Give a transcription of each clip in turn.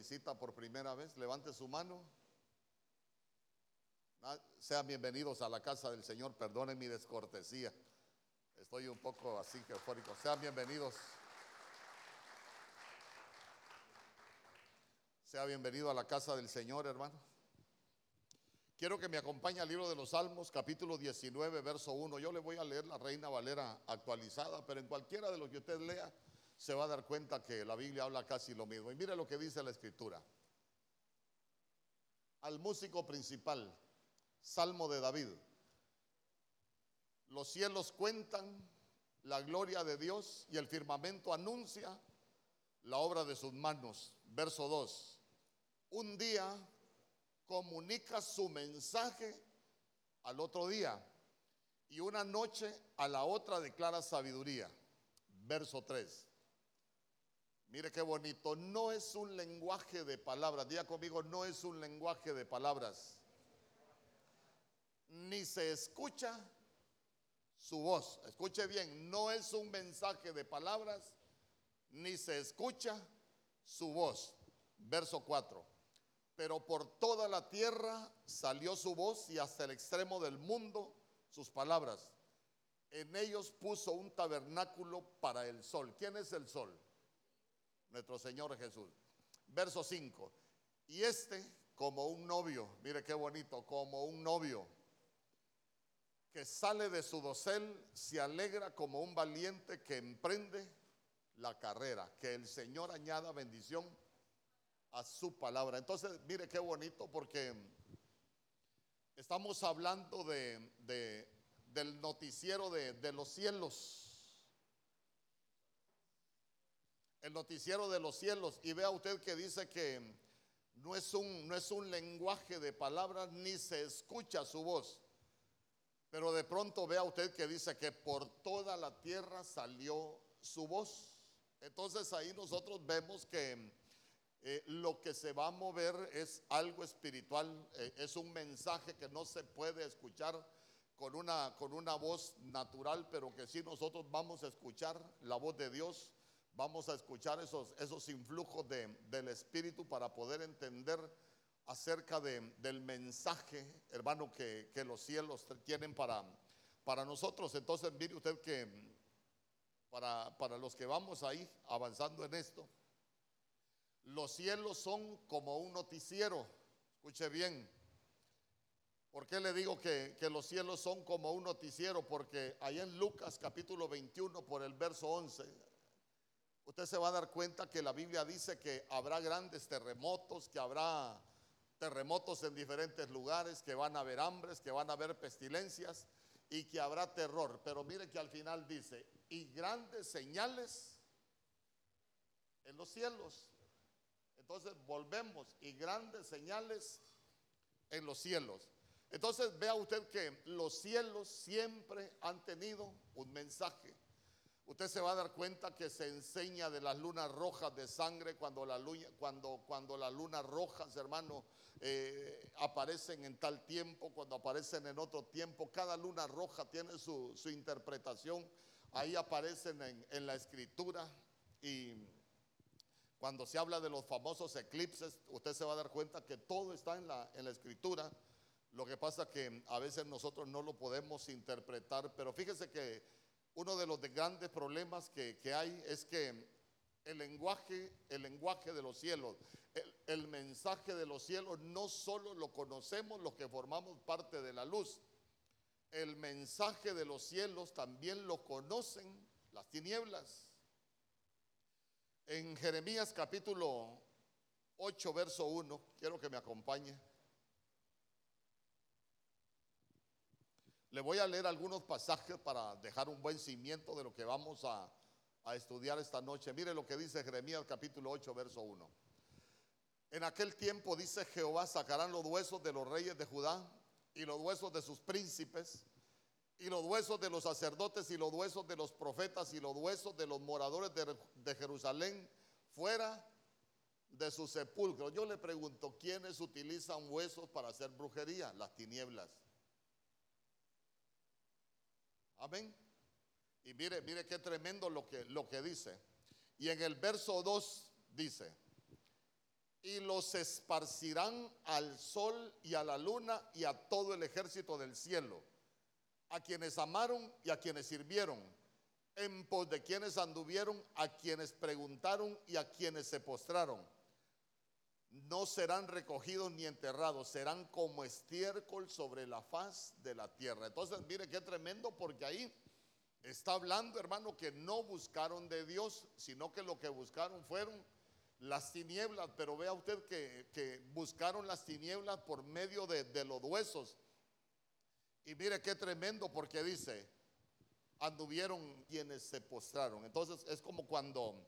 visita por primera vez, levante su mano. Ah, sean bienvenidos a la casa del Señor, perdonen mi descortesía. Estoy un poco así eufórico. Sean bienvenidos. Sea bienvenido a la casa del Señor, hermano. Quiero que me acompañe al libro de los Salmos, capítulo 19, verso 1. Yo le voy a leer la Reina Valera actualizada, pero en cualquiera de los que usted lea, se va a dar cuenta que la Biblia habla casi lo mismo. Y mire lo que dice la Escritura. Al músico principal, Salmo de David. Los cielos cuentan la gloria de Dios y el firmamento anuncia la obra de sus manos. Verso 2. Un día comunica su mensaje al otro día y una noche a la otra declara sabiduría. Verso 3. Mire qué bonito, no es un lenguaje de palabras, diga conmigo, no es un lenguaje de palabras. Ni se escucha su voz. Escuche bien, no es un mensaje de palabras, ni se escucha su voz. Verso 4. Pero por toda la tierra salió su voz y hasta el extremo del mundo sus palabras. En ellos puso un tabernáculo para el sol. ¿Quién es el sol? Nuestro Señor Jesús. Verso 5. Y este, como un novio, mire qué bonito, como un novio que sale de su dosel, se alegra como un valiente que emprende la carrera. Que el Señor añada bendición a su palabra. Entonces, mire qué bonito porque estamos hablando de, del noticiero de, de los cielos el noticiero de los cielos y vea usted que dice que no es un, no es un lenguaje de palabras ni se escucha su voz. Pero de pronto vea usted que dice que por toda la tierra salió su voz. Entonces ahí nosotros vemos que eh, lo que se va a mover es algo espiritual, eh, es un mensaje que no se puede escuchar con una, con una voz natural, pero que sí nosotros vamos a escuchar la voz de Dios vamos a escuchar esos, esos influjos del Espíritu para poder entender acerca del mensaje, hermano, que, los cielos tienen para, para nosotros. Entonces, mire usted que para, para los que vamos ahí avanzando en esto, los cielos son como un noticiero. Escuche bien. ¿Por qué le digo que, que, los cielos son como un noticiero? Porque ahí en Lucas capítulo 21 por el verso 11, usted se va a dar cuenta que la Biblia dice que habrá grandes terremotos, que habrá terremotos en diferentes lugares, que van a haber hambres, que van a haber pestilencias y que habrá terror. Pero mire que al final dice, y grandes señales en los cielos. Entonces volvemos, y grandes señales en los cielos. Entonces vea usted que los cielos siempre han tenido un mensaje. Usted se va a dar cuenta que se enseña de las lunas rojas de sangre cuando, la luna, cuando, cuando las lunas rojas, hermano, eh, aparecen en tal tiempo, cuando aparecen en otro tiempo. Cada luna roja tiene su, interpretación. Ahí aparecen en, la escritura y cuando se habla de los famosos eclipses, usted se va a dar cuenta que todo está en la, en la escritura. Lo que pasa que a veces nosotros no lo podemos interpretar, pero fíjese que uno de los grandes problemas que, hay es que el lenguaje, el lenguaje de los cielos, el, el, mensaje de los cielos, no solo lo conocemos los que formamos parte de la luz, el mensaje de los cielos también lo conocen las tinieblas. En Jeremías capítulo 8, verso 1, quiero que me acompañe. Le voy a leer algunos pasajes para dejar un buen cimiento de lo que vamos a, estudiar esta noche. Mire lo que dice Jeremías capítulo 8, verso 1. En aquel tiempo dice Jehová, sacarán los huesos de los reyes de Judá y los huesos de sus príncipes y los huesos de los sacerdotes y los huesos de los profetas y los huesos de los moradores de, de Jerusalén fuera de su sepulcro. Yo le pregunto, ¿quiénes utilizan huesos para hacer brujería? Las tinieblas. Amén. Y mire, mire qué tremendo lo que, lo que dice. Y en el verso 2 dice, y los esparcirán al sol y a la luna y a todo el ejército del cielo, a quienes amaron y a quienes sirvieron, en pos de quienes anduvieron, a quienes preguntaron y a quienes se postraron. No serán recogidos ni enterrados, serán como estiércol sobre la faz de la tierra. Entonces, mire qué tremendo, porque ahí está hablando, hermano, que no buscaron de Dios, sino que lo que buscaron fueron las tinieblas, pero vea usted que, buscaron las tinieblas por medio de, los huesos. Y mire qué tremendo porque dice, anduvieron quienes se postraron. Entonces es como cuando,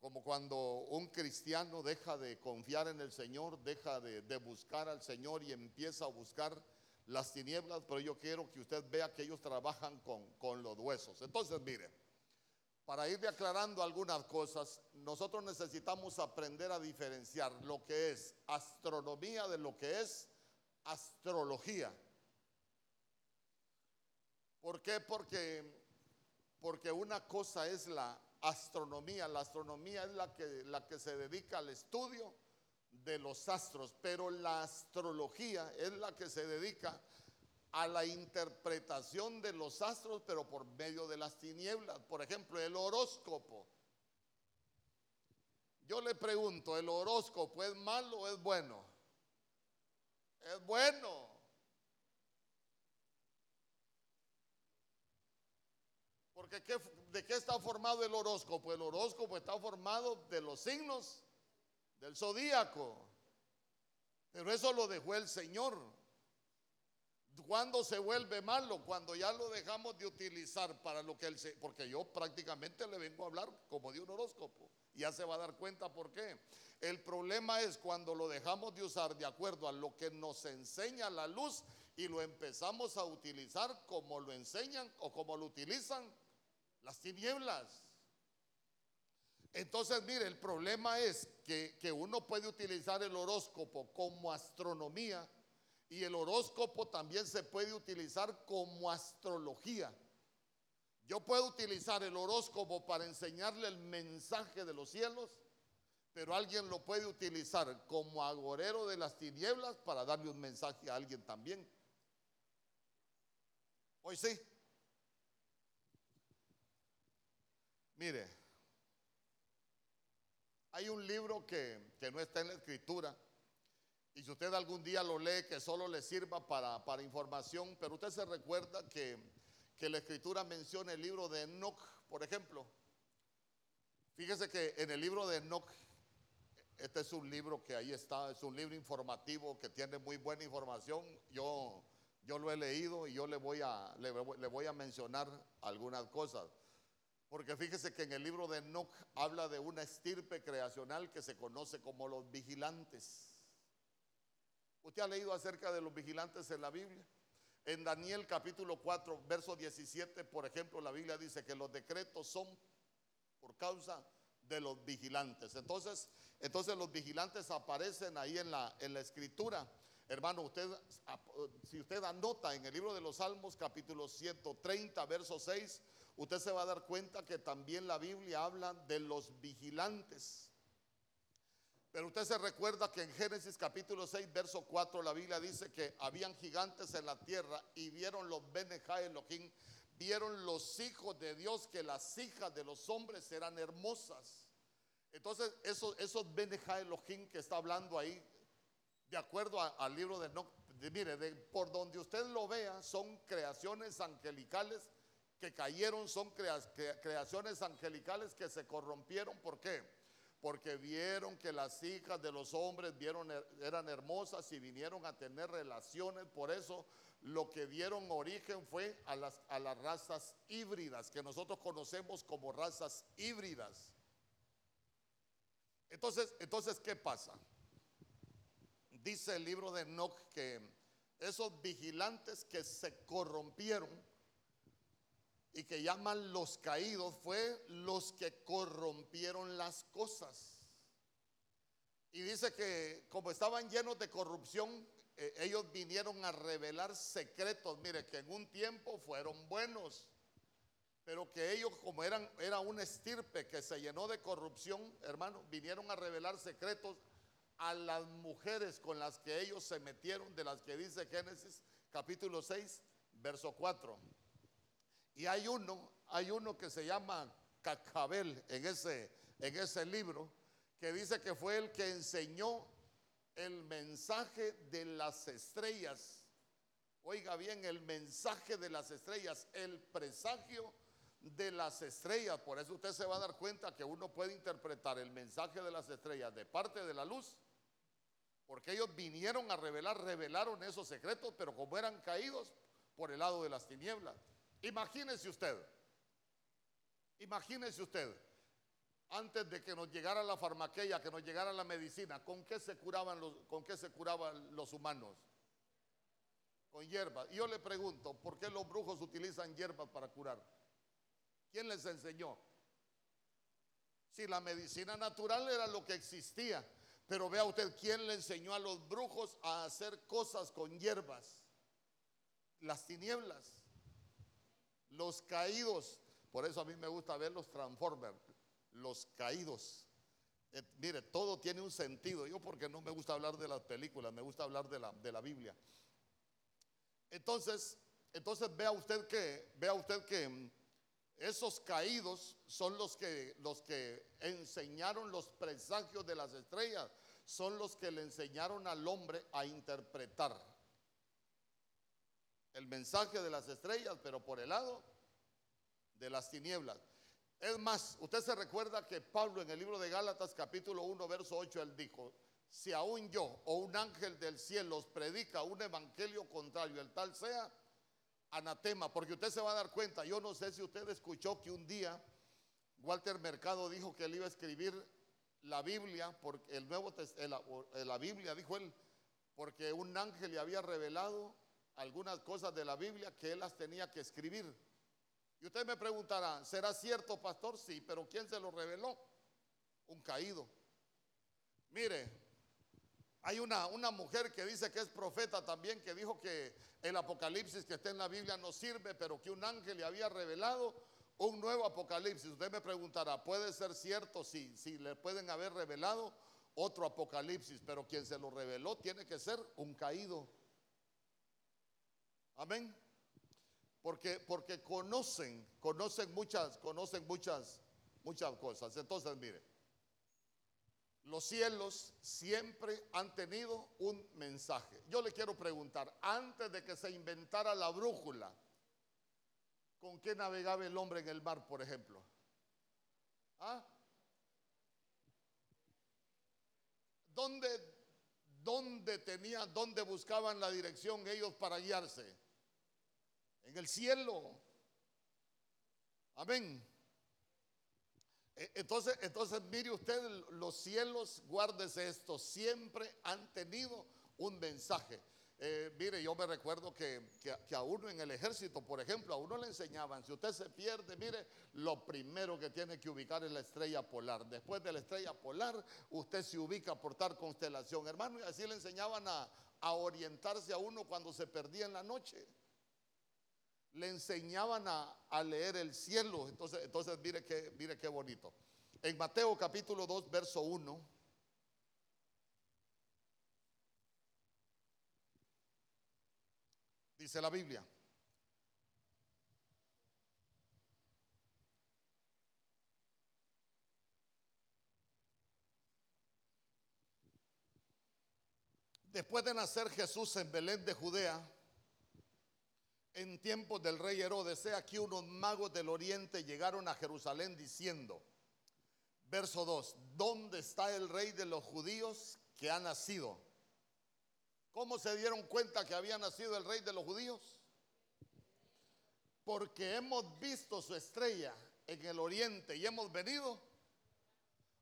como cuando un cristiano deja de confiar en el Señor, deja de, buscar al Señor y empieza a buscar las tinieblas, pero yo quiero que usted vea que ellos trabajan con, con los huesos. Entonces, mire, para ir aclarando algunas cosas, nosotros necesitamos aprender a diferenciar lo que es astronomía de lo que es astrología. ¿Por qué? Porque, porque una cosa es la astronomía, la astronomía es la que, la que se dedica al estudio de los astros, pero la astrología es la que se dedica a la interpretación de los astros, pero por medio de las tinieblas. Por ejemplo, el horóscopo. Yo le pregunto, ¿el horóscopo es malo o es bueno? Es bueno. ¿De qué está formado el horóscopo? El horóscopo está formado de los signos del zodíaco. Pero eso lo dejó el Señor. ¿Cuándo se vuelve malo? Cuando ya lo dejamos de utilizar para lo que él se... Porque yo prácticamente le vengo a hablar como de un horóscopo. Ya se va a dar cuenta por qué. El problema es cuando lo dejamos de usar de acuerdo a lo que nos enseña la luz y lo empezamos a utilizar como lo enseñan o como lo utilizan las tinieblas. Entonces, mire, el problema es que, que uno puede utilizar el horóscopo como astronomía y el horóscopo también se puede utilizar como astrología. Yo puedo utilizar el horóscopo para enseñarle el mensaje de los cielos, pero alguien lo puede utilizar como agorero de las tinieblas para darle un mensaje a alguien también. Hoy sí. Mire, hay un libro que, que no está en la escritura y si usted algún día lo lee, que solo le sirva para, para información, pero usted se recuerda que, que la escritura menciona el libro de Enoch, por ejemplo. Fíjese que en el libro de Enoch, este es un libro que ahí está, es un libro informativo que tiene muy buena información. Yo, yo lo he leído y yo le voy, a, le, le voy a mencionar algunas cosas. Porque fíjese que en el libro de Enoch habla de una estirpe creacional que se conoce como los vigilantes. ¿Usted ha leído acerca de los vigilantes en la Biblia? En Daniel capítulo 4, verso 17, por ejemplo, la Biblia dice que los decretos son por causa de los vigilantes. Entonces, entonces los vigilantes aparecen ahí en la, en la escritura. Hermano, usted, si usted anota en el libro de los Salmos, capítulo 130, verso 6, usted se va a dar cuenta que también la Biblia habla de los vigilantes. Pero usted se recuerda que en Génesis capítulo 6, verso 4, la Biblia dice que habían gigantes en la tierra y vieron los Benejá Elohim, vieron los hijos de Dios que las hijas de los hombres eran hermosas. Entonces, esos, esos Elohim que está hablando ahí, de acuerdo al libro de, mire, por donde usted lo vea, son creaciones angelicales que cayeron, son creaciones angelicales que se corrompieron. ¿Por qué? porque vieron que las hijas de los hombres vieron, eran hermosas y vinieron a tener relaciones. Por eso lo que dieron origen fue a las, a las razas híbridas, que nosotros conocemos como razas híbridas. Entonces, entonces, ¿qué pasa? Dice el libro de Enoch que esos vigilantes que se corrompieron y que llaman los caídos fue los que corrompieron las cosas. Y dice que como estaban llenos de corrupción, eh, ellos vinieron a revelar secretos. Mire, que en un tiempo fueron buenos, pero que ellos como eran era un estirpe que se llenó de corrupción, hermano, vinieron a revelar secretos a las mujeres con las que ellos se metieron, de las que dice Génesis capítulo 6, verso 4. Y hay uno, hay uno que se llama Cacabel en ese, en ese libro, que dice que fue el que enseñó el mensaje de las estrellas. Oiga bien, el mensaje de las estrellas, el presagio de las estrellas. Por eso usted se va a dar cuenta que uno puede interpretar el mensaje de las estrellas de parte de la luz, porque ellos vinieron a revelar, revelaron esos secretos, pero como eran caídos por el lado de las tinieblas. Imagínese usted, imagínese usted, antes de que nos llegara la farmaqueia, que nos llegara la medicina, ¿con qué se curaban los, con qué se curaban los humanos? Con hierbas. Y yo le pregunto, ¿por qué los brujos utilizan hierbas para curar? ¿Quién les enseñó? Si la medicina natural era lo que existía, pero vea usted, ¿quién le enseñó a los brujos a hacer cosas con hierbas? Las tinieblas los caídos. Por eso a mí me gusta ver los Transformers, los caídos. Eh, mire, todo tiene un sentido. Yo porque no me gusta hablar de las películas, me gusta hablar de la, de la Biblia. Entonces, entonces vea usted que, vea usted que mm, esos caídos son los que, los que enseñaron los presagios de las estrellas, son los que le enseñaron al hombre a interpretar el mensaje de las estrellas, pero por el lado de las tinieblas. Es más, usted se recuerda que Pablo en el libro de Gálatas capítulo 1, verso 8, él dijo, si aún yo o un ángel del cielo os predica un evangelio contrario, el tal sea anatema, porque usted se va a dar cuenta, yo no sé si usted escuchó que un día Walter Mercado dijo que él iba a escribir la Biblia, porque el Nuevo la Biblia, dijo él, porque un ángel le había revelado algunas cosas de la Biblia que él las tenía que escribir. Y usted me preguntará, ¿será cierto, pastor? Sí, pero ¿quién se lo reveló? Un caído. Mire, hay una, una mujer que dice que es profeta también, que dijo que el apocalipsis que está en la Biblia no sirve, pero que un ángel le había revelado un nuevo apocalipsis. Usted me preguntará, ¿puede ser cierto si, si le pueden haber revelado otro apocalipsis? Pero quien se lo reveló tiene que ser un caído. Amén. Porque, porque conocen, conocen muchas, conocen muchas, muchas cosas. Entonces, mire, los cielos siempre han tenido un mensaje. Yo le quiero preguntar, antes de que se inventara la brújula, ¿con qué navegaba el hombre en el mar, por ejemplo? ¿Ah? ¿Dónde, dónde tenía, dónde buscaban la dirección ellos para guiarse? en el cielo. Amén. E, entonces, entonces mire usted, los cielos, guárdese esto, siempre han tenido un mensaje. Eh, mire, yo me recuerdo que, que, a uno en el ejército, por ejemplo, a uno le enseñaban, si usted se pierde, mire, lo primero que tiene que ubicar es la estrella polar. Después de la estrella polar, usted se ubica por tal constelación, hermano, y así le enseñaban a, a orientarse a uno cuando se perdía en la noche le enseñaban a, leer el cielo. Entonces, mire, qué, mire qué bonito. En Mateo capítulo 2, verso 1. Dice la Biblia. Después de nacer Jesús en Belén de Judea, en tiempos del rey Herodes, aquí unos magos del oriente llegaron a Jerusalén diciendo, verso 2, ¿dónde está el rey de los judíos que ha nacido? ¿Cómo se dieron cuenta que había nacido el rey de los judíos? Porque hemos visto su estrella en el oriente y hemos venido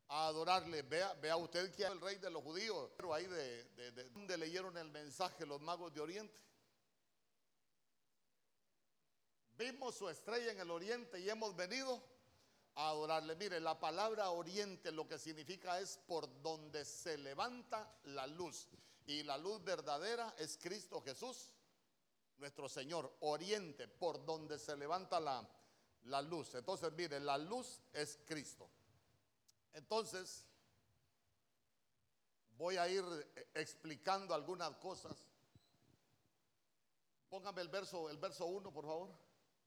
a adorarle. Vea, vea usted que es el rey de los judíos, pero ahí de, de, de donde leyeron el mensaje los magos de oriente. Vimos su estrella en el oriente y hemos venido a adorarle. Mire, la palabra oriente lo que significa es por donde se levanta la luz. Y la luz verdadera es Cristo Jesús, nuestro Señor. Oriente, por donde se levanta la, la luz. Entonces, mire, la luz es Cristo. Entonces, Voy a ir eh, explicando algunas cosas. Póngame el verso, el verso 1, por favor.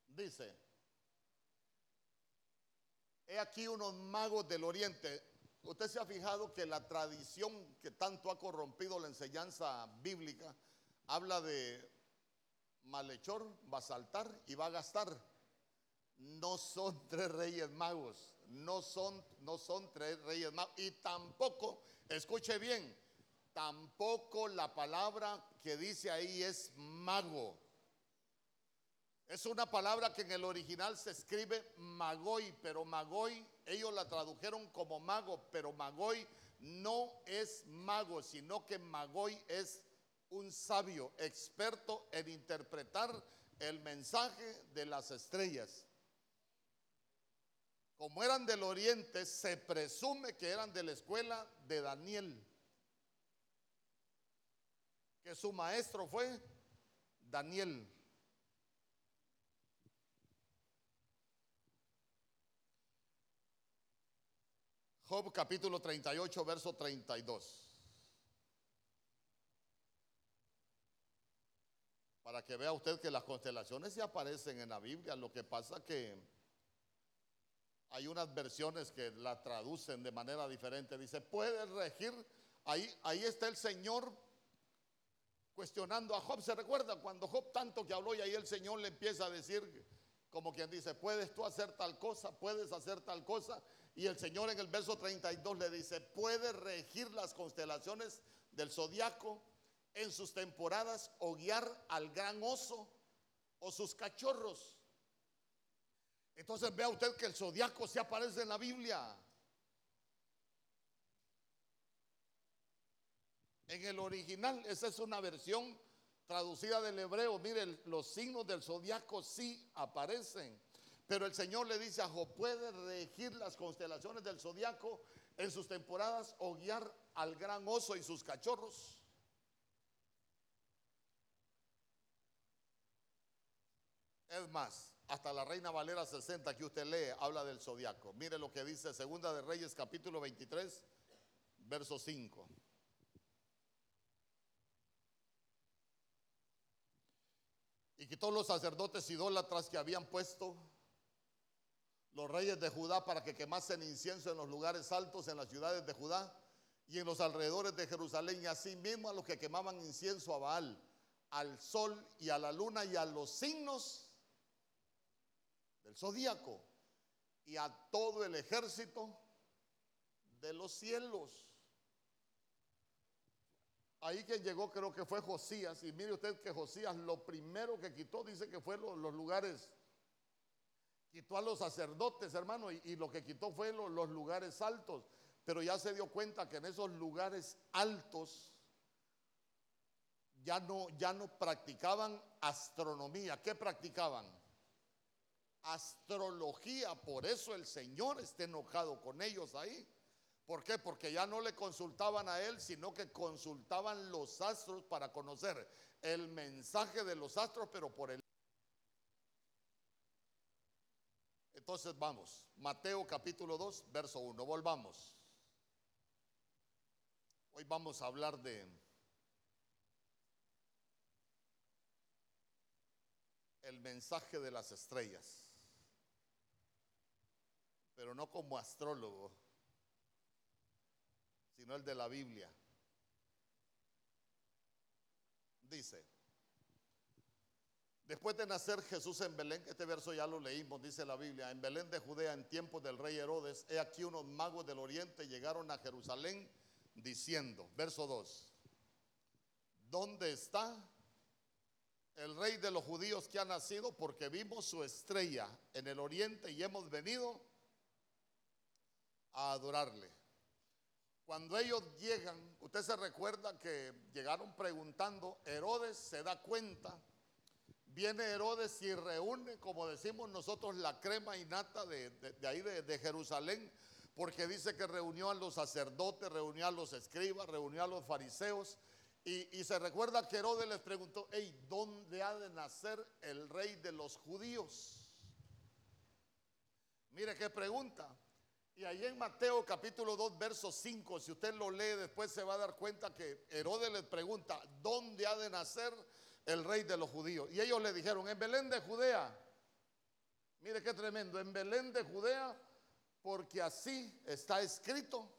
Dice, he aquí unos magos del oriente. Usted se ha fijado que la tradición que tanto ha corrompido la enseñanza bíblica habla de malhechor, va a saltar y va a gastar. No son tres reyes magos, no son, no son tres reyes magos. Y tampoco, escuche bien, tampoco la palabra que dice ahí es mago. Es una palabra que en el original se escribe magoy, pero magoy, ellos la tradujeron como mago, pero magoy no es mago, sino que magoy es un sabio, experto en interpretar el mensaje de las estrellas. Como eran del oriente, se presume que eran de la escuela de Daniel, que su maestro fue Daniel. Job capítulo 38, verso 32. Para que vea usted que las constelaciones se aparecen en la Biblia. Lo que pasa que hay unas versiones que la traducen de manera diferente. Dice, puede regir. Ahí, ahí está el Señor cuestionando a Job. ¿Se recuerda cuando Job tanto que habló y ahí el Señor le empieza a decir, como quien dice, puedes tú hacer tal cosa, puedes hacer tal cosa? Y el Señor en el verso 32 le dice, puede regir las constelaciones del zodiaco en sus temporadas o guiar al gran oso o sus cachorros. Entonces vea usted que el zodiaco se aparece en la Biblia. En el original, esa es una versión traducida del hebreo. Miren, los signos del zodiaco sí aparecen. Pero el Señor le dice a Job, puede regir las constelaciones del zodiaco en sus temporadas o guiar al gran oso y sus cachorros. Es más, hasta la Reina Valera 60 que usted lee habla del zodiaco. Mire lo que dice Segunda de Reyes capítulo 23, verso 5. Y quitó los sacerdotes idólatras que habían puesto los reyes de Judá para que quemasen incienso en los lugares altos en las ciudades de Judá y en los alrededores de Jerusalén, y asimismo a los que quemaban incienso a Baal, al sol y a la luna y a los signos del zodíaco y a todo el ejército de los cielos. Ahí quien llegó creo que fue Josías. Y mire usted que Josías lo primero que quitó dice que fue los, lugares, quitó a los sacerdotes, hermano, y, lo que quitó fue los lugares altos. Pero ya se dio cuenta que en esos lugares altos ya no, ya no practicaban astronomía. ¿Qué practicaban? astrología. Por eso el Señor está enojado con ellos ahí. ¿Por qué? Porque ya no le consultaban a él, sino que consultaban los astros para conocer el mensaje de los astros, pero por el... Entonces vamos, Mateo capítulo 2, verso 1, volvamos. Hoy vamos a hablar de el mensaje de las estrellas pero no como astrólogo, sino el de la Biblia. Dice, después de nacer Jesús en Belén, este verso ya lo leímos, dice la Biblia, en Belén de Judea en tiempos del rey Herodes, he aquí unos magos del oriente llegaron a Jerusalén diciendo, verso 2, ¿dónde está el rey de los judíos que ha nacido? Porque vimos su estrella en el oriente y hemos venido a adorarle. Cuando ellos llegan, usted se recuerda que llegaron preguntando, Herodes se da cuenta, viene Herodes y reúne, como decimos nosotros, la crema innata de, de, ahí de, Jerusalén, porque dice que reunió a los sacerdotes, reunió a los escribas, reunió a los fariseos, y, y se recuerda que Herodes les preguntó, hey, ¿dónde ha de nacer el rey de los judíos? Mire qué pregunta. Y ahí en Mateo capítulo 2, verso 5, si usted lo lee después se va a dar cuenta que Herodes les pregunta, ¿dónde ha de nacer el rey de los judíos? Y ellos le dijeron, en Belén de Judea. Mire qué tremendo, en Belén de Judea, porque así está escrito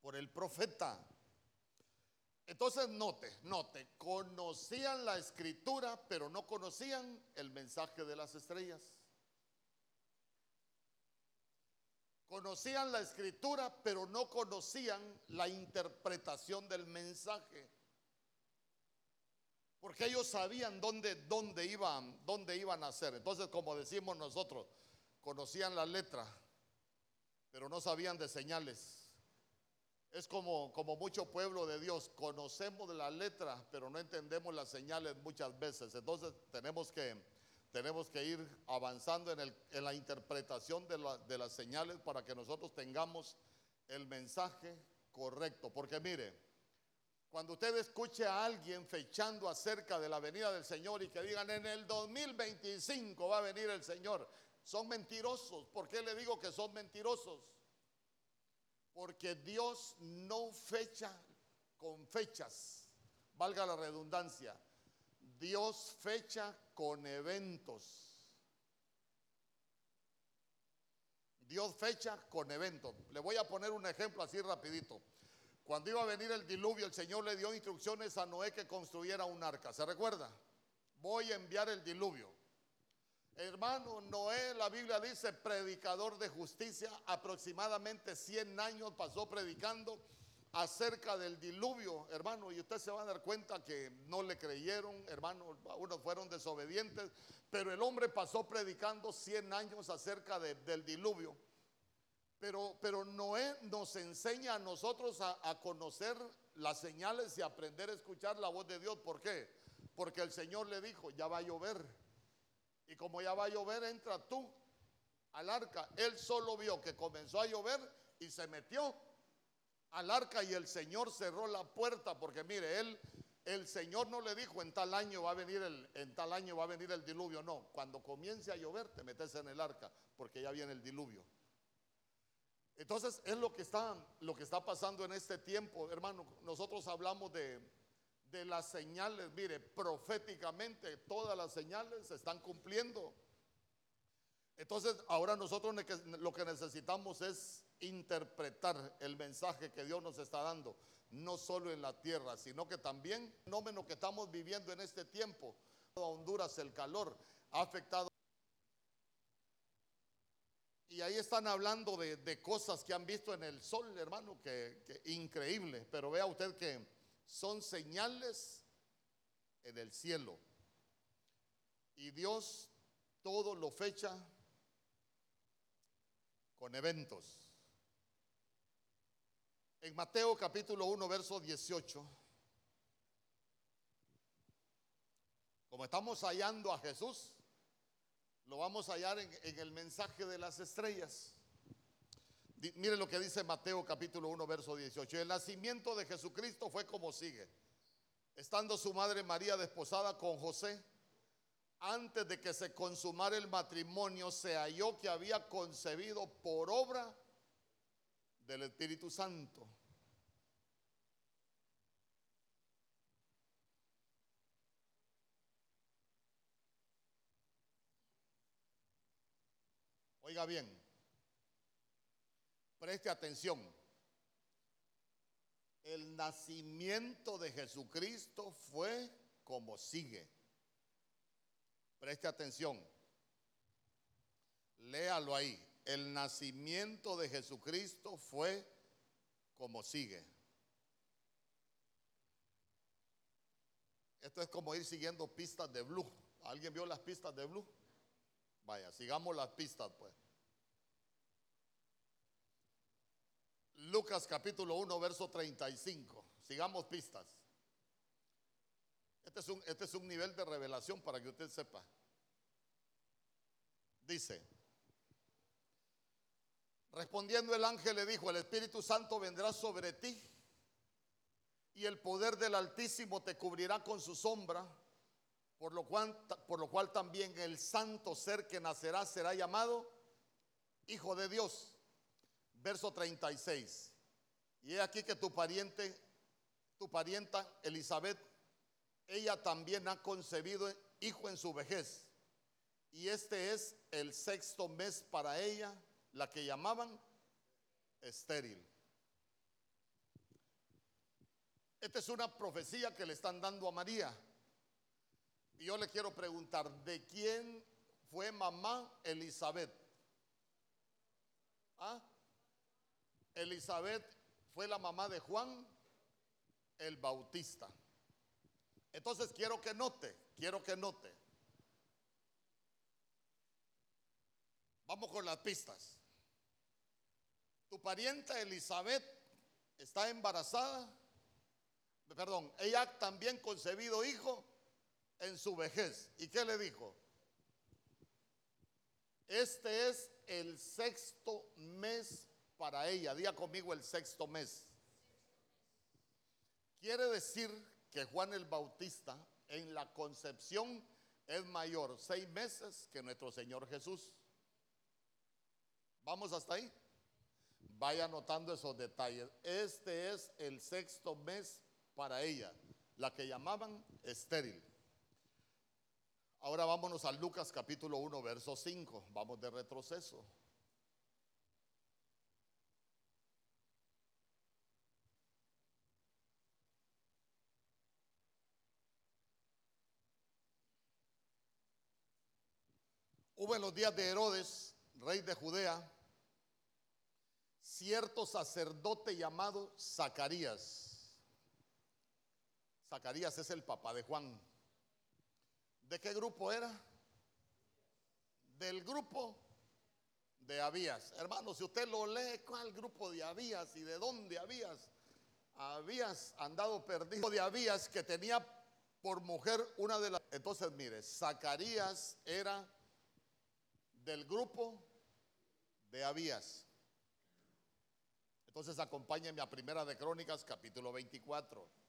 por el profeta. Entonces note, note, conocían la escritura, pero no conocían el mensaje de las estrellas. Conocían la escritura, pero no conocían la interpretación del mensaje. Porque ellos sabían dónde, dónde, iban, dónde iban a ser. Entonces, como decimos nosotros, conocían la letra, pero no sabían de señales. Es como, como mucho pueblo de Dios, conocemos la letra, pero no entendemos las señales muchas veces. Entonces tenemos que, tenemos que ir avanzando en, la interpretación de, de las señales para que nosotros tengamos el mensaje correcto. Porque mire, cuando usted escuche a alguien fechando acerca de la venida del Señor y que digan en el 2025 va a venir el Señor, son mentirosos. ¿Por qué le digo que son mentirosos? Porque Dios no fecha con fechas, valga la redundancia. Dios fecha con eventos. Dios fecha con eventos. Le voy a poner un ejemplo así rapidito. Cuando iba a venir el diluvio, el Señor le dio instrucciones a Noé que construyera un arca. ¿Se recuerda? Voy a enviar el diluvio. Hermano, Noé, la Biblia dice, predicador de justicia, aproximadamente 100 años pasó predicando acerca del diluvio, hermano, y usted se va a dar cuenta que no le creyeron, hermano, unos fueron desobedientes, pero el hombre pasó predicando 100 años acerca del diluvio. Pero, pero, Noé nos enseña a nosotros a, conocer las señales y aprender a escuchar la voz de Dios. ¿Por qué? Porque el Señor le dijo, ya va a llover. Y como ya va a llover, entra tú al arca. Él solo vio que comenzó a llover y se metió al arca y el Señor cerró la puerta porque mire, él el Señor no le dijo en tal año va a venir el en tal año va a venir el diluvio, no, cuando comience a llover te metes en el arca porque ya viene el diluvio. Entonces es lo que está lo que está pasando en este tiempo, hermano. Nosotros hablamos de de las señales, mire, proféticamente todas las señales se están cumpliendo. Entonces, ahora nosotros lo que necesitamos es interpretar el mensaje que Dios nos está dando, no solo en la tierra, sino que también el fenómeno que estamos viviendo en este tiempo. A Honduras el calor ha afectado. Y ahí están hablando de, cosas que han visto en el sol, hermano, que, que increíble. Pero vea usted que son señales en el cielo. Y Dios todo lo fecha con eventos. En Mateo capítulo 1, verso 18, como estamos hallando a Jesús, lo vamos a hallar en, el mensaje de las estrellas. Mire lo que dice Mateo capítulo 1, verso 18. El nacimiento de Jesucristo fue como sigue. Estando su madre María desposada con José, antes de que se consumara el matrimonio, se halló que había concebido por obra del Espíritu Santo. Oiga bien, Preste atención. El nacimiento de Jesucristo fue como sigue. Preste atención. Léalo ahí. El nacimiento de Jesucristo fue como sigue. Esto es como ir siguiendo pistas de blue. ¿Alguien vio las pistas de blue? Vaya, sigamos las pistas pues. Lucas capítulo 1, verso 35. Sigamos pistas. Este es, un, este es un nivel de revelación para que usted sepa. Dice, respondiendo el ángel le dijo, el Espíritu Santo vendrá sobre ti y el poder del Altísimo te cubrirá con su sombra, por lo cual, por lo cual también el santo ser que nacerá será llamado Hijo de Dios. verso 36. Y he aquí que tu pariente, tu parienta Elizabeth, ella también ha concebido hijo en su vejez. Y este es el sexto mes para ella, la que llamaban estéril. Esta es una profecía que le están dando a María. Y yo le quiero preguntar, ¿de quién fue mamá Elizabeth? ¿Ah? Elizabeth fue la mamá de Juan el Bautista. Entonces quiero que note, quiero que note. Vamos con las pistas. Tu parienta Elizabeth está embarazada perdón, ella también concebido hijo en su vejez. ¿Y qué le dijo? Este es el sexto mes para ella. Diga conmigo el sexto mes. Quiere decir que Juan el Bautista en la concepción es mayor seis meses que nuestro Señor Jesús. ¿Vamos hasta ahí? Vaya notando esos detalles. Este es el sexto mes para ella, la que llamaban estéril. Ahora vámonos a Lucas capítulo 1, verso 5. Vamos de retroceso. Hubo en los días de Herodes, rey de Judea, cierto sacerdote llamado Zacarías Zacarías es el papá de Juan. ¿De qué grupo era? Del grupo de Abías. Hermano, si usted lo lee, ¿cuál grupo de Abías y de dónde Abías? Habías andado perdido de Abías que tenía por mujer una de las... Entonces, mire, Zacarías era del grupo de Abías. Entonces, acompáñenme a Primera de Crónicas, capítulo 24.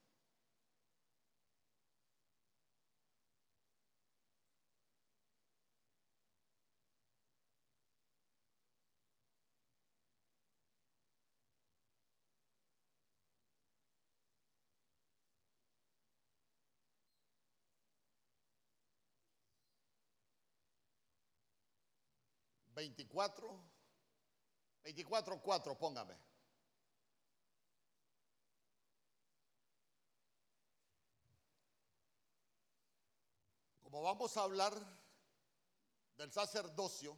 24, 24, 4, póngame. Como vamos a hablar del sacerdocio,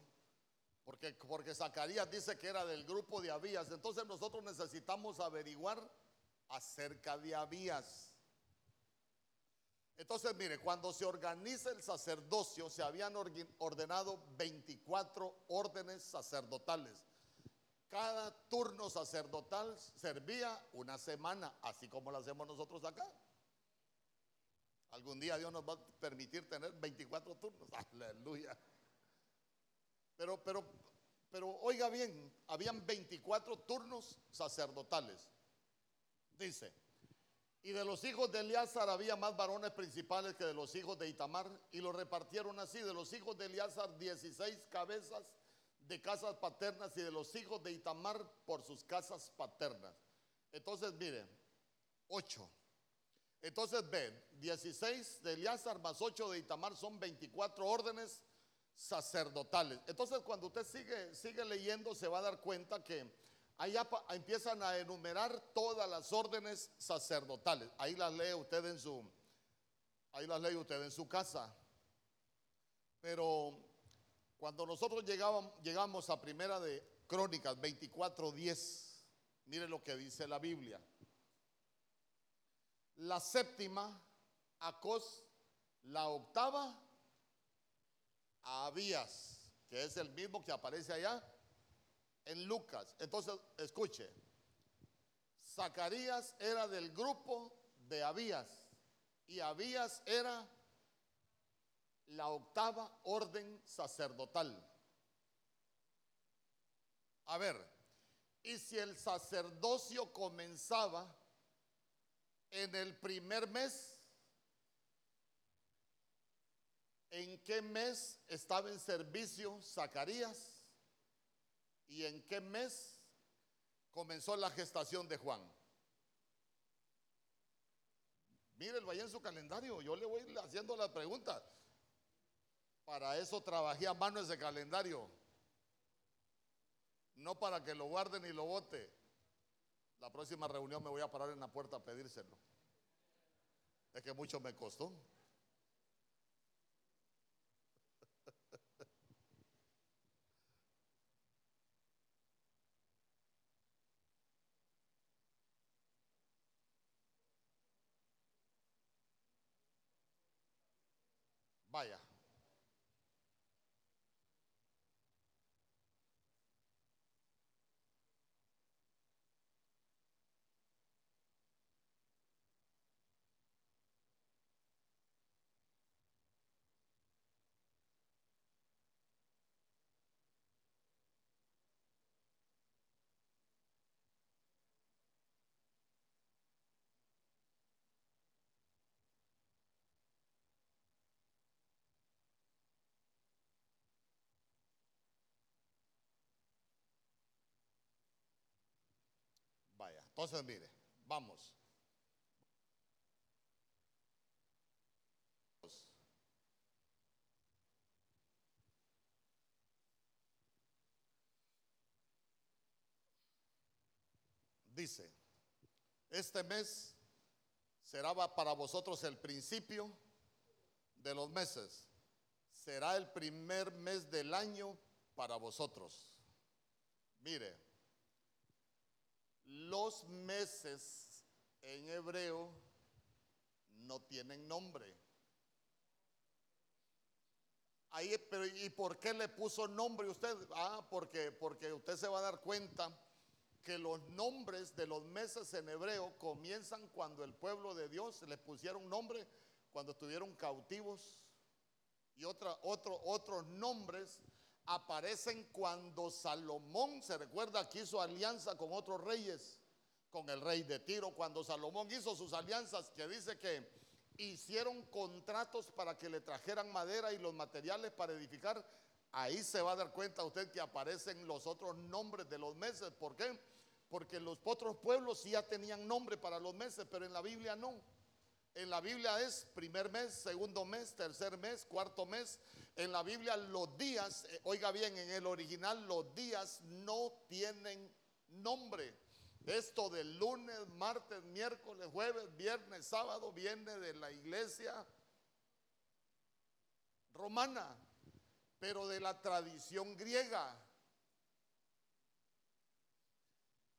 porque, porque Zacarías dice que era del grupo de Abías, entonces nosotros necesitamos averiguar acerca de Abías. Entonces, mire, cuando se organiza el sacerdocio, se habían ordenado 24 órdenes sacerdotales. Cada turno sacerdotal servía una semana, así como lo hacemos nosotros acá. Algún día Dios nos va a permitir tener 24 turnos. Aleluya. Pero, pero, pero oiga bien, habían 24 turnos sacerdotales. Dice, y de los hijos de Eleazar había más varones principales que de los hijos de Itamar, y lo repartieron así: de los hijos de Eleazar, 16 cabezas de casas paternas, y de los hijos de Itamar por sus casas paternas. Entonces, miren, 8. Entonces ven, 16 de Eleazar más 8 de Itamar son 24 órdenes sacerdotales. Entonces, cuando usted sigue, sigue leyendo, se va a dar cuenta que Allá empiezan a enumerar todas las órdenes sacerdotales. Ahí las lee usted en su, ahí las lee usted en su casa. Pero cuando nosotros llegamos, llegamos a primera de Crónicas 24:10, mire lo que dice la Biblia. La séptima, Acos, la octava, Abías, que es el mismo que aparece allá en Lucas. Entonces, escuche, Zacarías era del grupo de Abías y Abías era la octava orden sacerdotal. A ver, y si el sacerdocio comenzaba en el primer mes, ¿en qué mes estaba en servicio Zacarías? ¿Y en qué mes comenzó la gestación de Juan? Mire, vaya en su calendario, yo le voy haciendo la pregunta. Para eso trabajé a mano ese calendario. No para que lo guarde ni lo bote. La próxima reunión me voy a parar en la puerta a pedírselo. Es que mucho me costó. Vaya. Vaya, entonces mire, vamos. Dice, este mes será para vosotros el principio de los meses. Será el primer mes del año para vosotros. Mire, los meses en hebreo no tienen nombre. Ahí, pero ¿y por qué le puso nombre usted? Ah, porque, porque usted se va a dar cuenta que los nombres de los meses en hebreo comienzan cuando el pueblo de Dios le pusieron nombre cuando estuvieron cautivos y otra, otro, otros nombres aparecen cuando Salomón, se recuerda que hizo alianza con otros reyes, con el rey de Tiro, cuando Salomón hizo sus alianzas, que dice que hicieron contratos para que le trajeran madera y los materiales para edificar, ahí se va a dar cuenta usted que aparecen los otros nombres de los meses. ¿Por qué? Porque los otros pueblos sí ya tenían nombre para los meses, pero en la Biblia no. En la Biblia es primer mes, segundo mes, tercer mes, cuarto mes. En la Biblia los días, eh, oiga bien, en el original los días no tienen nombre. Esto del lunes, martes, miércoles, jueves, viernes, sábado viene de la iglesia romana, pero de la tradición griega.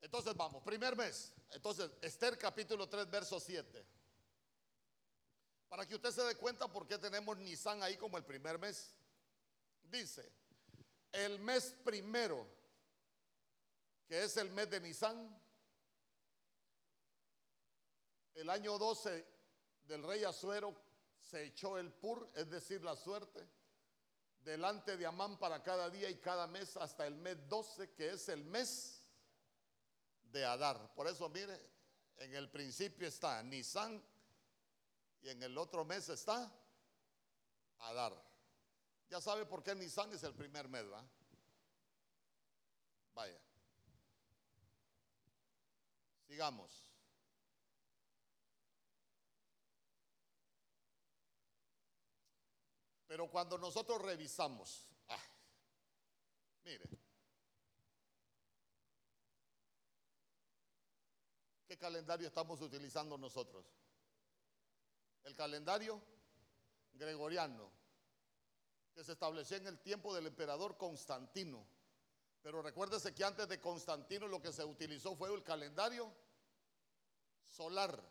Entonces vamos, primer mes. Entonces, Esther capítulo 3, verso 7. Para que usted se dé cuenta por qué tenemos Nisan ahí como el primer mes. Dice, el mes primero, que es el mes de Nisan, el año 12 del rey Azuero se echó el pur, es decir, la suerte, delante de Amán para cada día y cada mes hasta el mes 12, que es el mes de Adar. Por eso, mire, en el principio está Nisan y en el otro mes está Adar. Ya sabe por qué Nisan es el primer mes, ¿va? Vaya. Sigamos. Pero cuando nosotros revisamos, ah, mire, ¿qué calendario estamos utilizando nosotros? El calendario gregoriano, que se estableció en el tiempo del emperador Constantino. Pero recuérdese que antes de Constantino lo que se utilizó fue el calendario solar.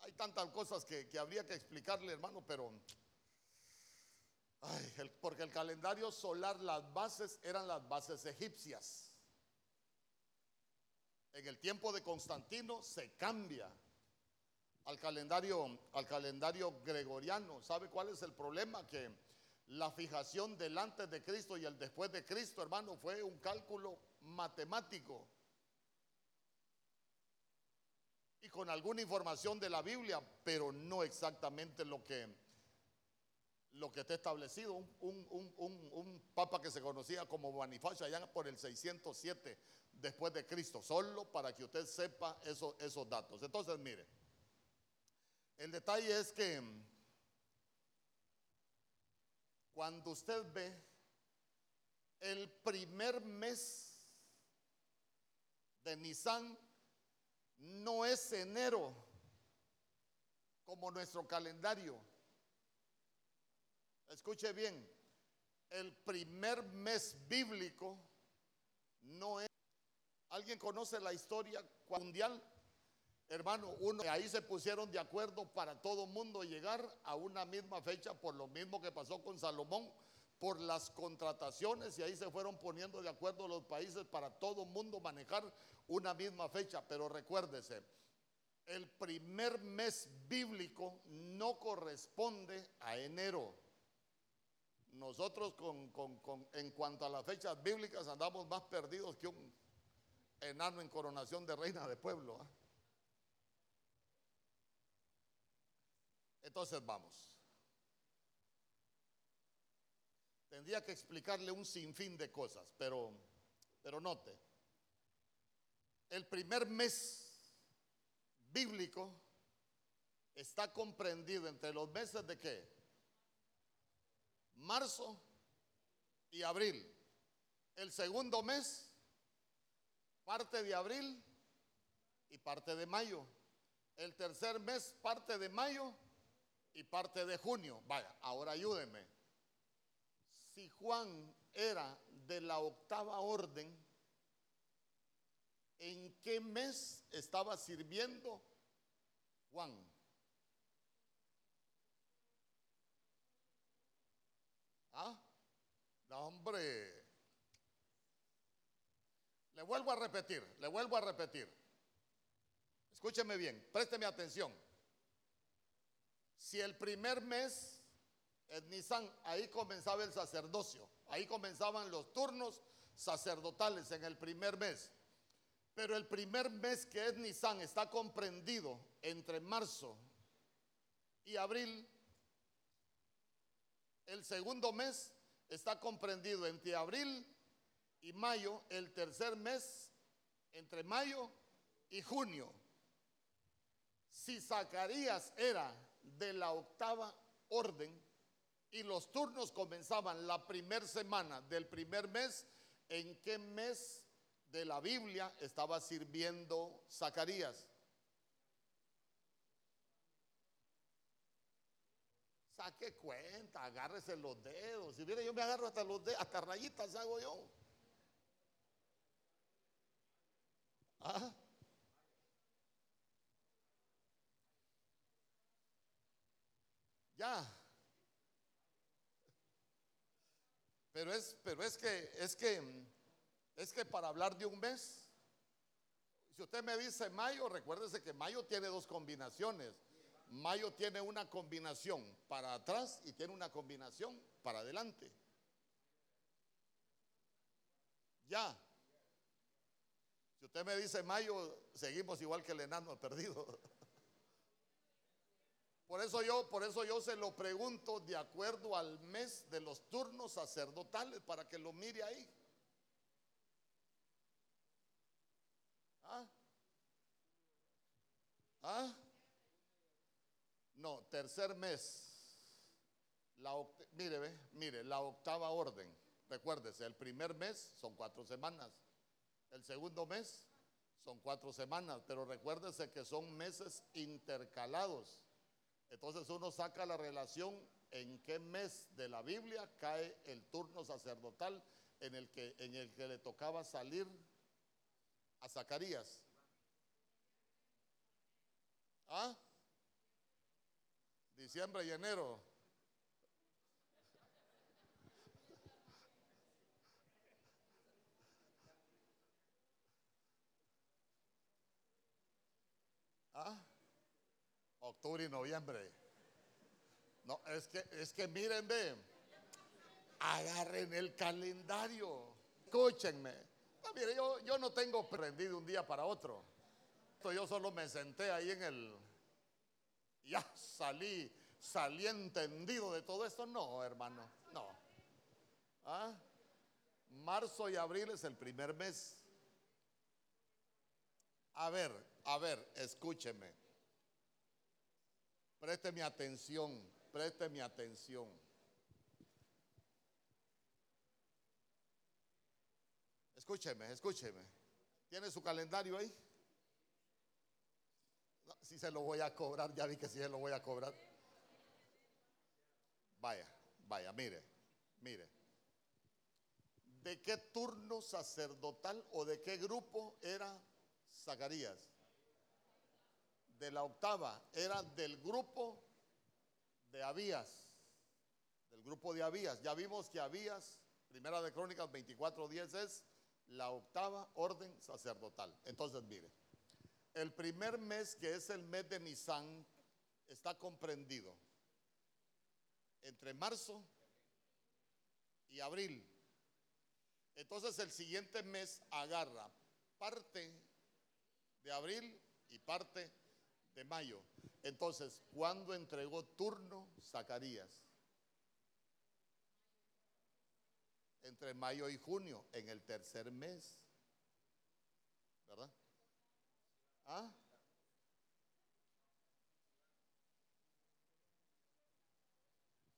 Hay tantas cosas que, habría que explicarle, hermano, pero... porque el calendario solar, las bases eran las bases egipcias. En el tiempo de Constantino se cambia al calendario, al calendario gregoriano. ¿Sabe cuál es el problema? Que la fijación del antes de Cristo y el después de Cristo, hermano, fue un cálculo matemático. Y con alguna información de la Biblia, pero no exactamente lo que lo que está establecido. Un, un- un- un- papa que se conocía como Bonifacio allá por el 607 después de Cristo, solo para que usted sepa eso- esos datos. Entonces, mire, el detalle es que cuando usted ve el primer mes de Nisan, no es enero como nuestro calendario. Escuche bien, el primer mes bíblico no es... ¿Alguien conoce la historia mundial? Hermano, uno, ahí se pusieron de acuerdo para todo mundo llegar a una misma fecha, por lo mismo que pasó con Salomón, por las contrataciones, y ahí se fueron poniendo de acuerdo los países para todo mundo manejar una misma fecha. Pero recuérdese, el primer mes bíblico no corresponde a enero. Nosotros con, en cuanto a las fechas bíblicas andamos más perdidos que un enano en coronación de reina de pueblo. ¿ah? Entonces vamos. Tendría que explicarle un sinfín de cosas, pero, pero note. El primer mes bíblico está comprendido entre los meses de qué? Marzo y abril. El segundo mes, parte de abril y parte de mayo. El tercer mes, parte de mayo y parte de junio. Vaya, ahora ayúdeme. Si Juan era de la octava orden, ¿en qué mes estaba sirviendo Juan? ¿Ah? Hombre. Le vuelvo a repetir, le vuelvo a repetir. Escúcheme bien, présteme atención. Si el primer mes en Nisan, ahí comenzaba el sacerdocio, ahí comenzaban los turnos sacerdotales en el primer mes. Pero el primer mes que es Nisan está comprendido entre marzo y abril. El segundo mes está comprendido entre abril y mayo. El tercer mes entre mayo y junio. Si Zacarías era de la octava orden y los turnos comenzaban la primera semana del primer mes, ¿en qué mes de la Biblia estaba sirviendo Zacarías? Saque cuenta, agárrese los dedos. Si viene, yo me agarro hasta los dedos, hasta rayitas hago yo. ¿Ah? Ya. Pero es, pero es que, es que, es que para hablar de un mes, si usted me dice mayo, recuérdese que mayo tiene dos combinaciones. Mayo tiene una combinación para atrás y tiene una combinación para adelante. Ya. Si usted me dice mayo, seguimos igual que el enano perdido. Por eso yo, por eso yo se lo pregunto de acuerdo al mes de los turnos sacerdotales para que lo mire ahí. ¿Ah? ¿Ah? No, tercer mes. La mire, ve, mire, la octava orden. Recuérdese, el primer mes son cuatro semanas. El segundo mes son cuatro semanas, pero recuérdese que son meses intercalados. Entonces uno saca la relación en qué mes de la Biblia cae el turno sacerdotal en el que, en el que le tocaba salir a Zacarías. ¿Ah? Diciembre y enero. ¿Ah? Octubre y noviembre. No, es que, es que miren, ve, agarren el calendario. Escúchenme. No, mire, yo, yo no tengo prendido un día para otro. Yo solo me senté ahí en el. Ya salí salí entendido de todo esto. No, hermano, no. ¿Ah? Marzo y abril es el primer mes. A ver, a ver, escúcheme. Présteme atención, présteme atención. Escúcheme, escúcheme. ¿Tiene su calendario ahí? si se lo voy a cobrar, ya vi que si se lo voy a cobrar. Vaya, vaya, mire, mire. ¿De qué turno sacerdotal o de qué grupo era Zacarías? De la octava, era del grupo de Abías. Del grupo de Abías. Ya vimos que Abías, primera de Crónicas 24:10 es la octava orden sacerdotal. Entonces, mire, el primer mes, que es el mes de Nisan, está comprendido entre marzo y abril. Entonces el siguiente mes agarra parte de abril y parte de mayo. Entonces, ¿cuándo entregó turno Zacarías? Entre mayo y junio, en el tercer mes. ¿Verdad? ¿Ah?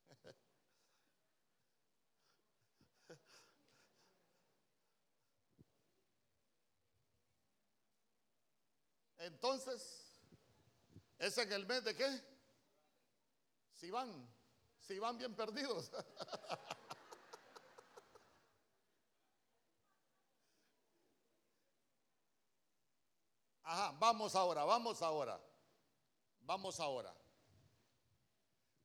Entonces, ¿es en el mes de qué? Si van, si van bien perdidos. Ajá, vamos ahora, vamos ahora. Vamos ahora.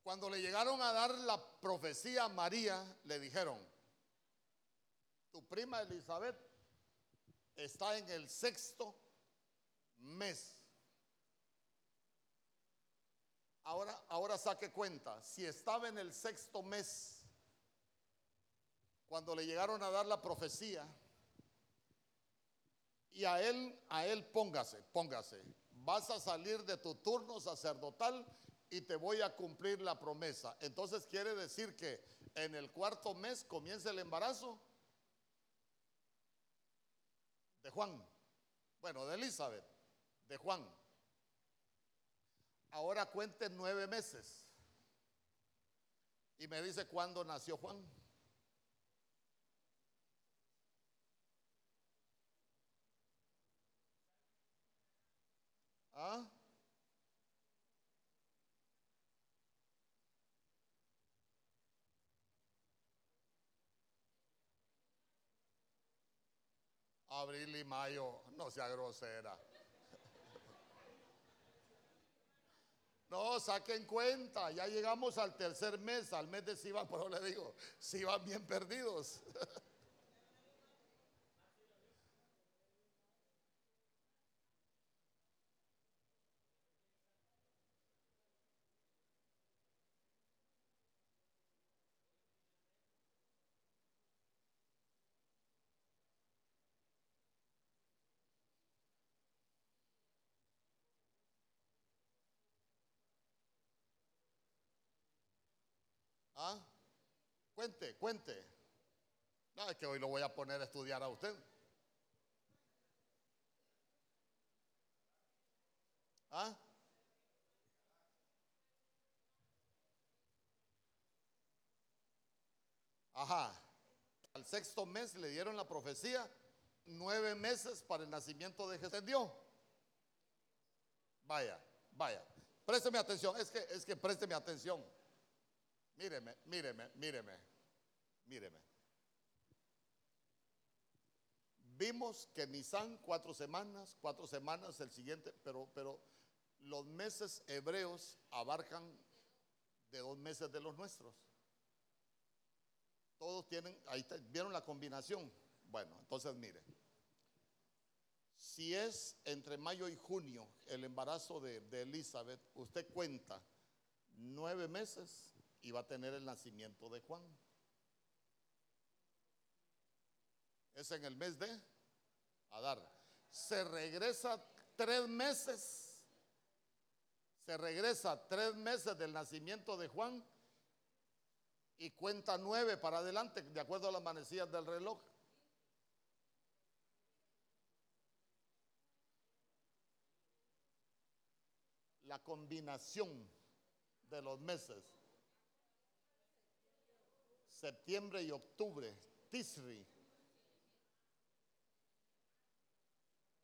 Cuando le llegaron a dar la profecía a María, le dijeron, tu prima Elizabeth está en el sexto mes. Ahora, ahora saque cuenta, si estaba en el sexto mes, cuando le llegaron a dar la profecía, y a él, a él póngase, póngase, vas a salir de tu turno sacerdotal y te voy a cumplir la promesa. Entonces quiere decir que en el cuarto mes comienza el embarazo de Juan, bueno, de Elizabeth de Juan. Ahora cuente nueve meses. Y me dice cuándo nació Juan. ¿Ah? Abril y mayo, no sea grosera. Saquen cuenta, ya llegamos al tercer mes, al mes de Sivan, pero le digo, si van bien perdidos. ¿Ah? Cuente, cuente. No, es que hoy lo voy a poner a estudiar a usted. ¿Ah? Ajá. Al sexto mes le dieron la profecía, nueve meses para el nacimiento de Jesús. Dio. Vaya, vaya. Présteme atención, es que, es que présteme atención. Míreme, míreme, míreme, míreme. Vimos que Nisan cuatro semanas, cuatro semanas el siguiente, pero, pero los meses hebreos abarcan de dos meses de los nuestros. Todos tienen, ahí vieron la combinación. Bueno, entonces mire, si es entre mayo y junio el embarazo de, de Elizabeth, usted cuenta nueve meses y va a tener el nacimiento de Juan. Es en el mes de Adar. Se regresa tres meses. Se regresa tres meses del nacimiento de Juan y cuenta nueve para adelante, de acuerdo a las manecillas del reloj. La combinación de los meses, septiembre y octubre, Tisri.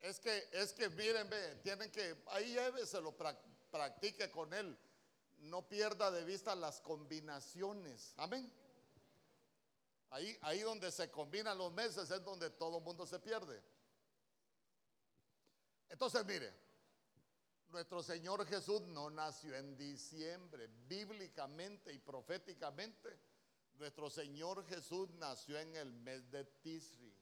Es que, es que miren, tienen que, ahí lo practique con él no pierda de vista las combinaciones. Amén. Ahí, ahí donde se combinan los meses es donde todo el mundo se pierde. Entonces, mire, nuestro Señor Jesús no nació en diciembre. Bíblicamente y proféticamente, nuestro Señor Jesús nació en el mes de Tisri.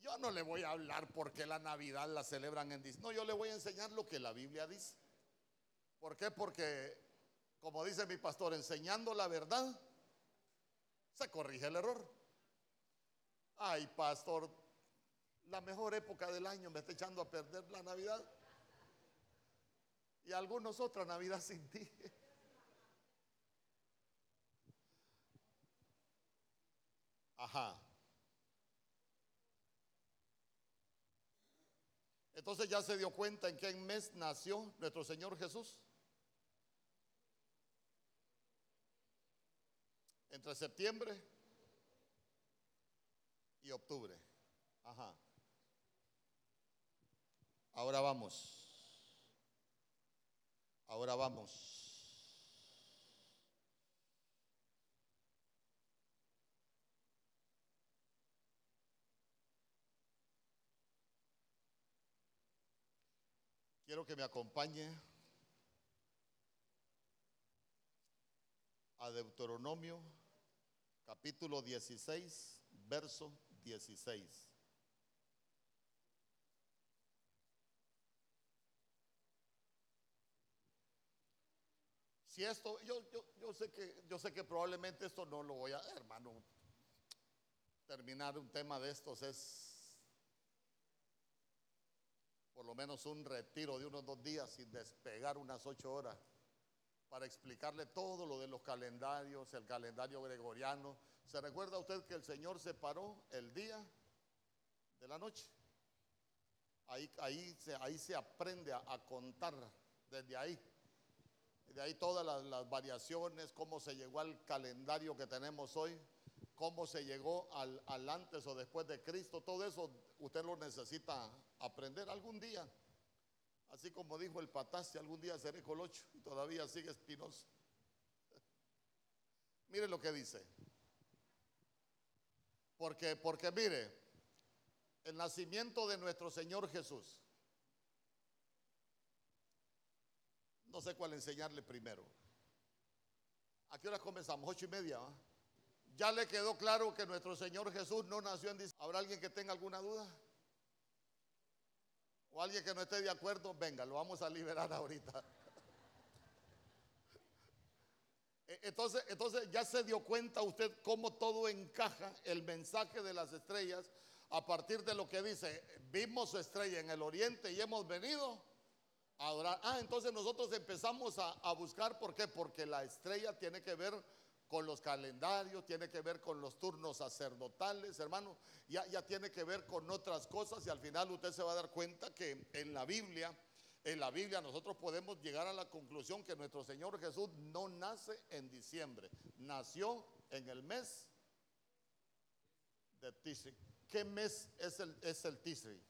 Yo no le voy a hablar porque la Navidad la celebran en diciembre. No, yo le voy a enseñar lo que la Biblia dice. ¿Por qué? Porque, como dice mi pastor, enseñando la verdad, se corrige el error. Ay, pastor, la mejor época del año me está echando a perder la Navidad. Y algunos otra Navidad sin ti. Ajá. Entonces ya se dio cuenta en qué mes nació nuestro Señor Jesús. entre septiembre y octubre. Ajá. Ahora vamos. Ahora vamos. Quiero que me acompañe a Deuteronomio capítulo 16, verso 16. Si esto, yo, yo, sé que, yo sé que probablemente esto no lo voy a, hermano, terminar un tema de estos es por lo menos un retiro de unos dos días sin despegar unas ocho horas para explicarle todo lo de los calendarios, el calendario gregoriano. ¿Se recuerda usted que el Señor se paró el día de la noche? Ahí, ahí, se, ahí se aprende a, contar desde ahí. De ahí todas las, variaciones, cómo se llegó al calendario que tenemos hoy, cómo se llegó al, antes o después de Cristo, todo eso usted lo necesita aprender algún día. Así como dijo el pataste, algún día seré colocho y todavía sigue espinoso. mire lo que dice. Porque, porque mire, el nacimiento de nuestro Señor Jesús. No sé cuál enseñarle primero. ¿A qué hora comenzamos? Ocho y media. ¿Ya le quedó claro que nuestro Señor Jesús no nació en ¿Habrá alguien que tenga alguna duda? o alguien que no esté de acuerdo, venga, lo vamos a liberar ahorita. E, entonces, entonces ya se dio cuenta usted cómo todo encaja el mensaje de las estrellas a partir de lo que dice, vimos su estrella en el oriente y hemos venido a adorar. Ah, entonces nosotros empezamos a, a buscar, ¿por qué? Porque la estrella tiene que ver con los calendarios, tiene que ver con los turnos sacerdotales, hermano, ya, ya tiene que ver con otras cosas y al final usted se va a dar cuenta que en la Biblia, en la Biblia nosotros podemos llegar a la conclusión que nuestro Señor Jesús no nace en diciembre, nació en el mes de Tisri. ¿Qué mes es el, es el Tisri?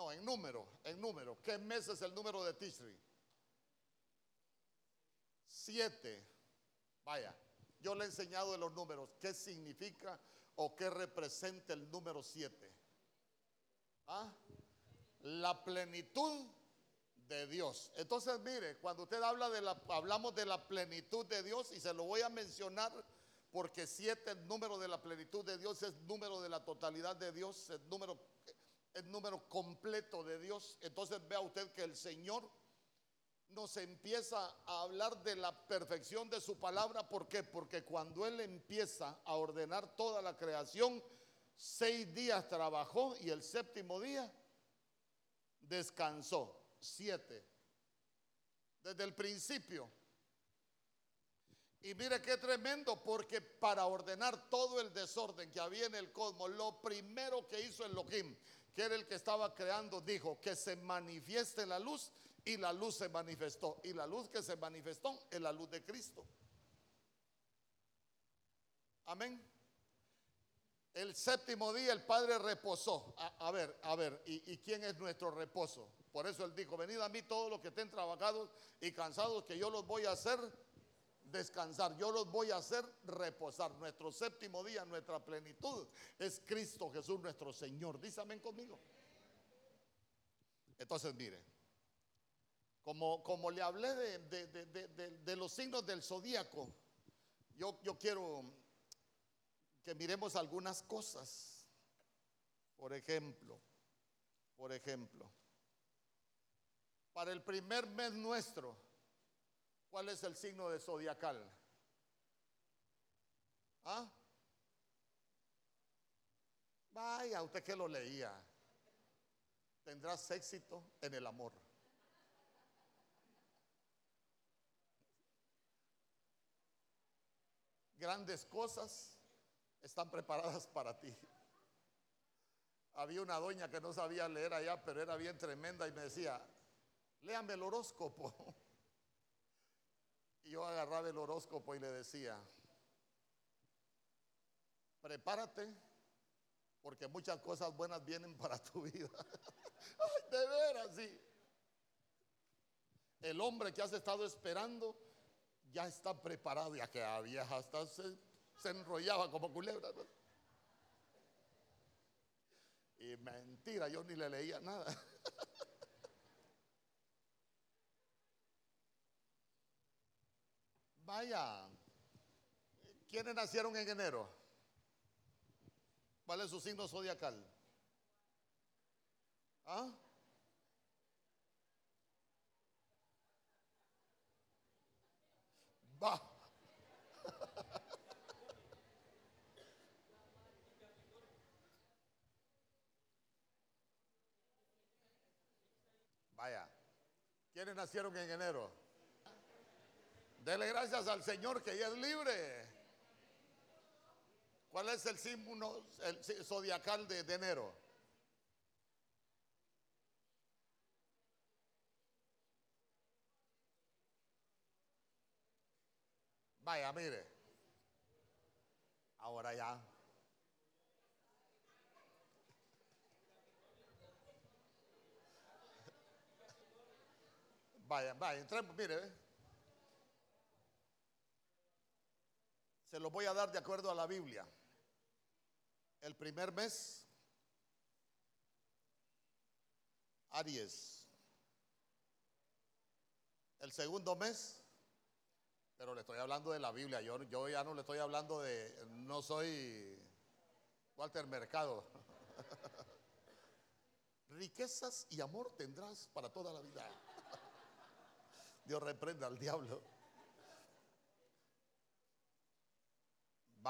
No, en número, en número. ¿Qué mes es el número de Tishri? Siete. Vaya, yo le he enseñado de los números. ¿Qué significa o qué representa el número siete? ¿Ah? La plenitud de Dios. Entonces, mire, cuando usted habla de la, hablamos de la plenitud de Dios, y se lo voy a mencionar porque siete, el número de la plenitud de Dios, es número de la totalidad de Dios, es número el número completo de Dios. Entonces vea usted que el Señor nos empieza a hablar de la perfección de su palabra. ¿Por qué? Porque cuando Él empieza a ordenar toda la creación, Seis días trabajó y el séptimo día descansó. Siete. Desde el principio. Y mire qué tremendo, porque para ordenar todo el desorden que había en el cosmos, lo primero que hizo Elohim, que era el que estaba creando, dijo que se manifieste la luz y la luz se manifestó. Y la luz que se manifestó es la luz de Cristo. Amén. El séptimo día el Padre reposó. A, ver, a ver, ¿y, quién es nuestro reposo? Por eso Él dijo, venid a mí todos los que estén trabajados y cansados, que yo los voy a hacer descansar, yo los voy a hacer reposar. Nuestro séptimo día, nuestra plenitud, es Cristo Jesús nuestro Señor. Amén conmigo. Entonces, mire, como, como le hablé de, de los signos del zodíaco, yo, yo quiero que miremos algunas cosas. Por ejemplo, por ejemplo, para el primer mes nuestro, ¿cuál es el signo de zodiacal? ¿Ah? Vaya, usted que lo leía. Tendrás éxito en el amor. Grandes cosas están preparadas para ti. Había una doña que no sabía leer allá, pero era bien tremenda y me decía, léame el horóscopo. Yo agarraba el horóscopo y le decía, prepárate porque muchas cosas buenas vienen para tu vida. Ay, de veras, sí. El hombre que has estado esperando ya está preparado, ya que había hasta se se enrollaba como culebra. Y mentira, yo ni le leía nada. Vaya, ¿quiénes nacieron en enero? ¿Cuál es su signo zodiacal? ¿Ah? Va. ¿Quiénes nacieron en enero? Dele gracias al Señor que ya es libre. ¿Cuál es el símbolo zodiacal de, de enero? Vaya, mire. Ahora ya. Vaya, vaya, entremos, mire. Se lo voy a dar de acuerdo a la Biblia. El primer mes, Aries. El segundo mes, pero le estoy hablando de la Biblia. Yo, yo ya no le estoy hablando de, no soy Walter Mercado. Riquezas y amor tendrás para toda la vida. Dios reprenda al diablo.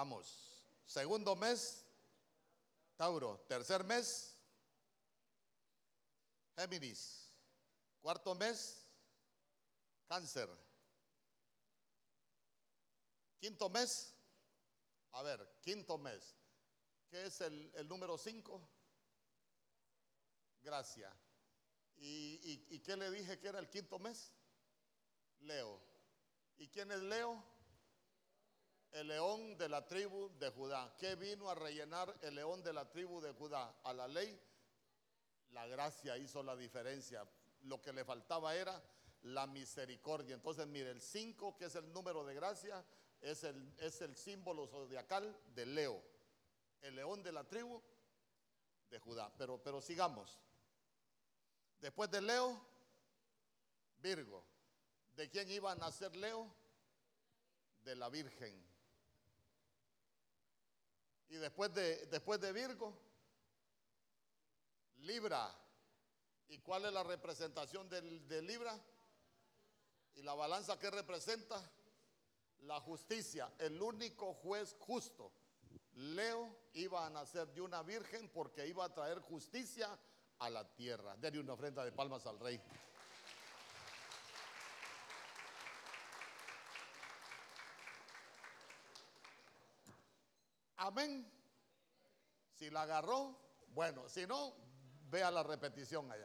Vamos. Segundo mes, Tauro. Tercer mes, Géminis. Cuarto mes, Cáncer. Quinto mes, a ver, quinto mes. ¿Qué es el, número cinco? Gracia. ¿Y, ¿Y qué le dije que era el quinto mes? Leo. ¿Y quién es Leo? El león de la tribu de Judá. ¿Qué vino a rellenar el león de la tribu de Judá? A la ley, la gracia hizo la diferencia. Lo que le faltaba era la misericordia. Entonces, mire, el 5, que es el número de gracia, es el, es el símbolo zodiacal de Leo, el león de la tribu de Judá. Pero, pero sigamos. Después de Leo, Virgo. ¿De quién iba a nacer Leo? De la Virgen. Y después de, después de Virgo, Libra. ¿Y cuál es la representación de Libra? ¿Y la balanza que representa? La justicia. El único juez justo. Leo iba a nacer de una virgen porque iba a traer justicia a la tierra. Denle una ofrenda de palmas al rey. Amén. Si la agarró, bueno, si no, vea la repetición allá.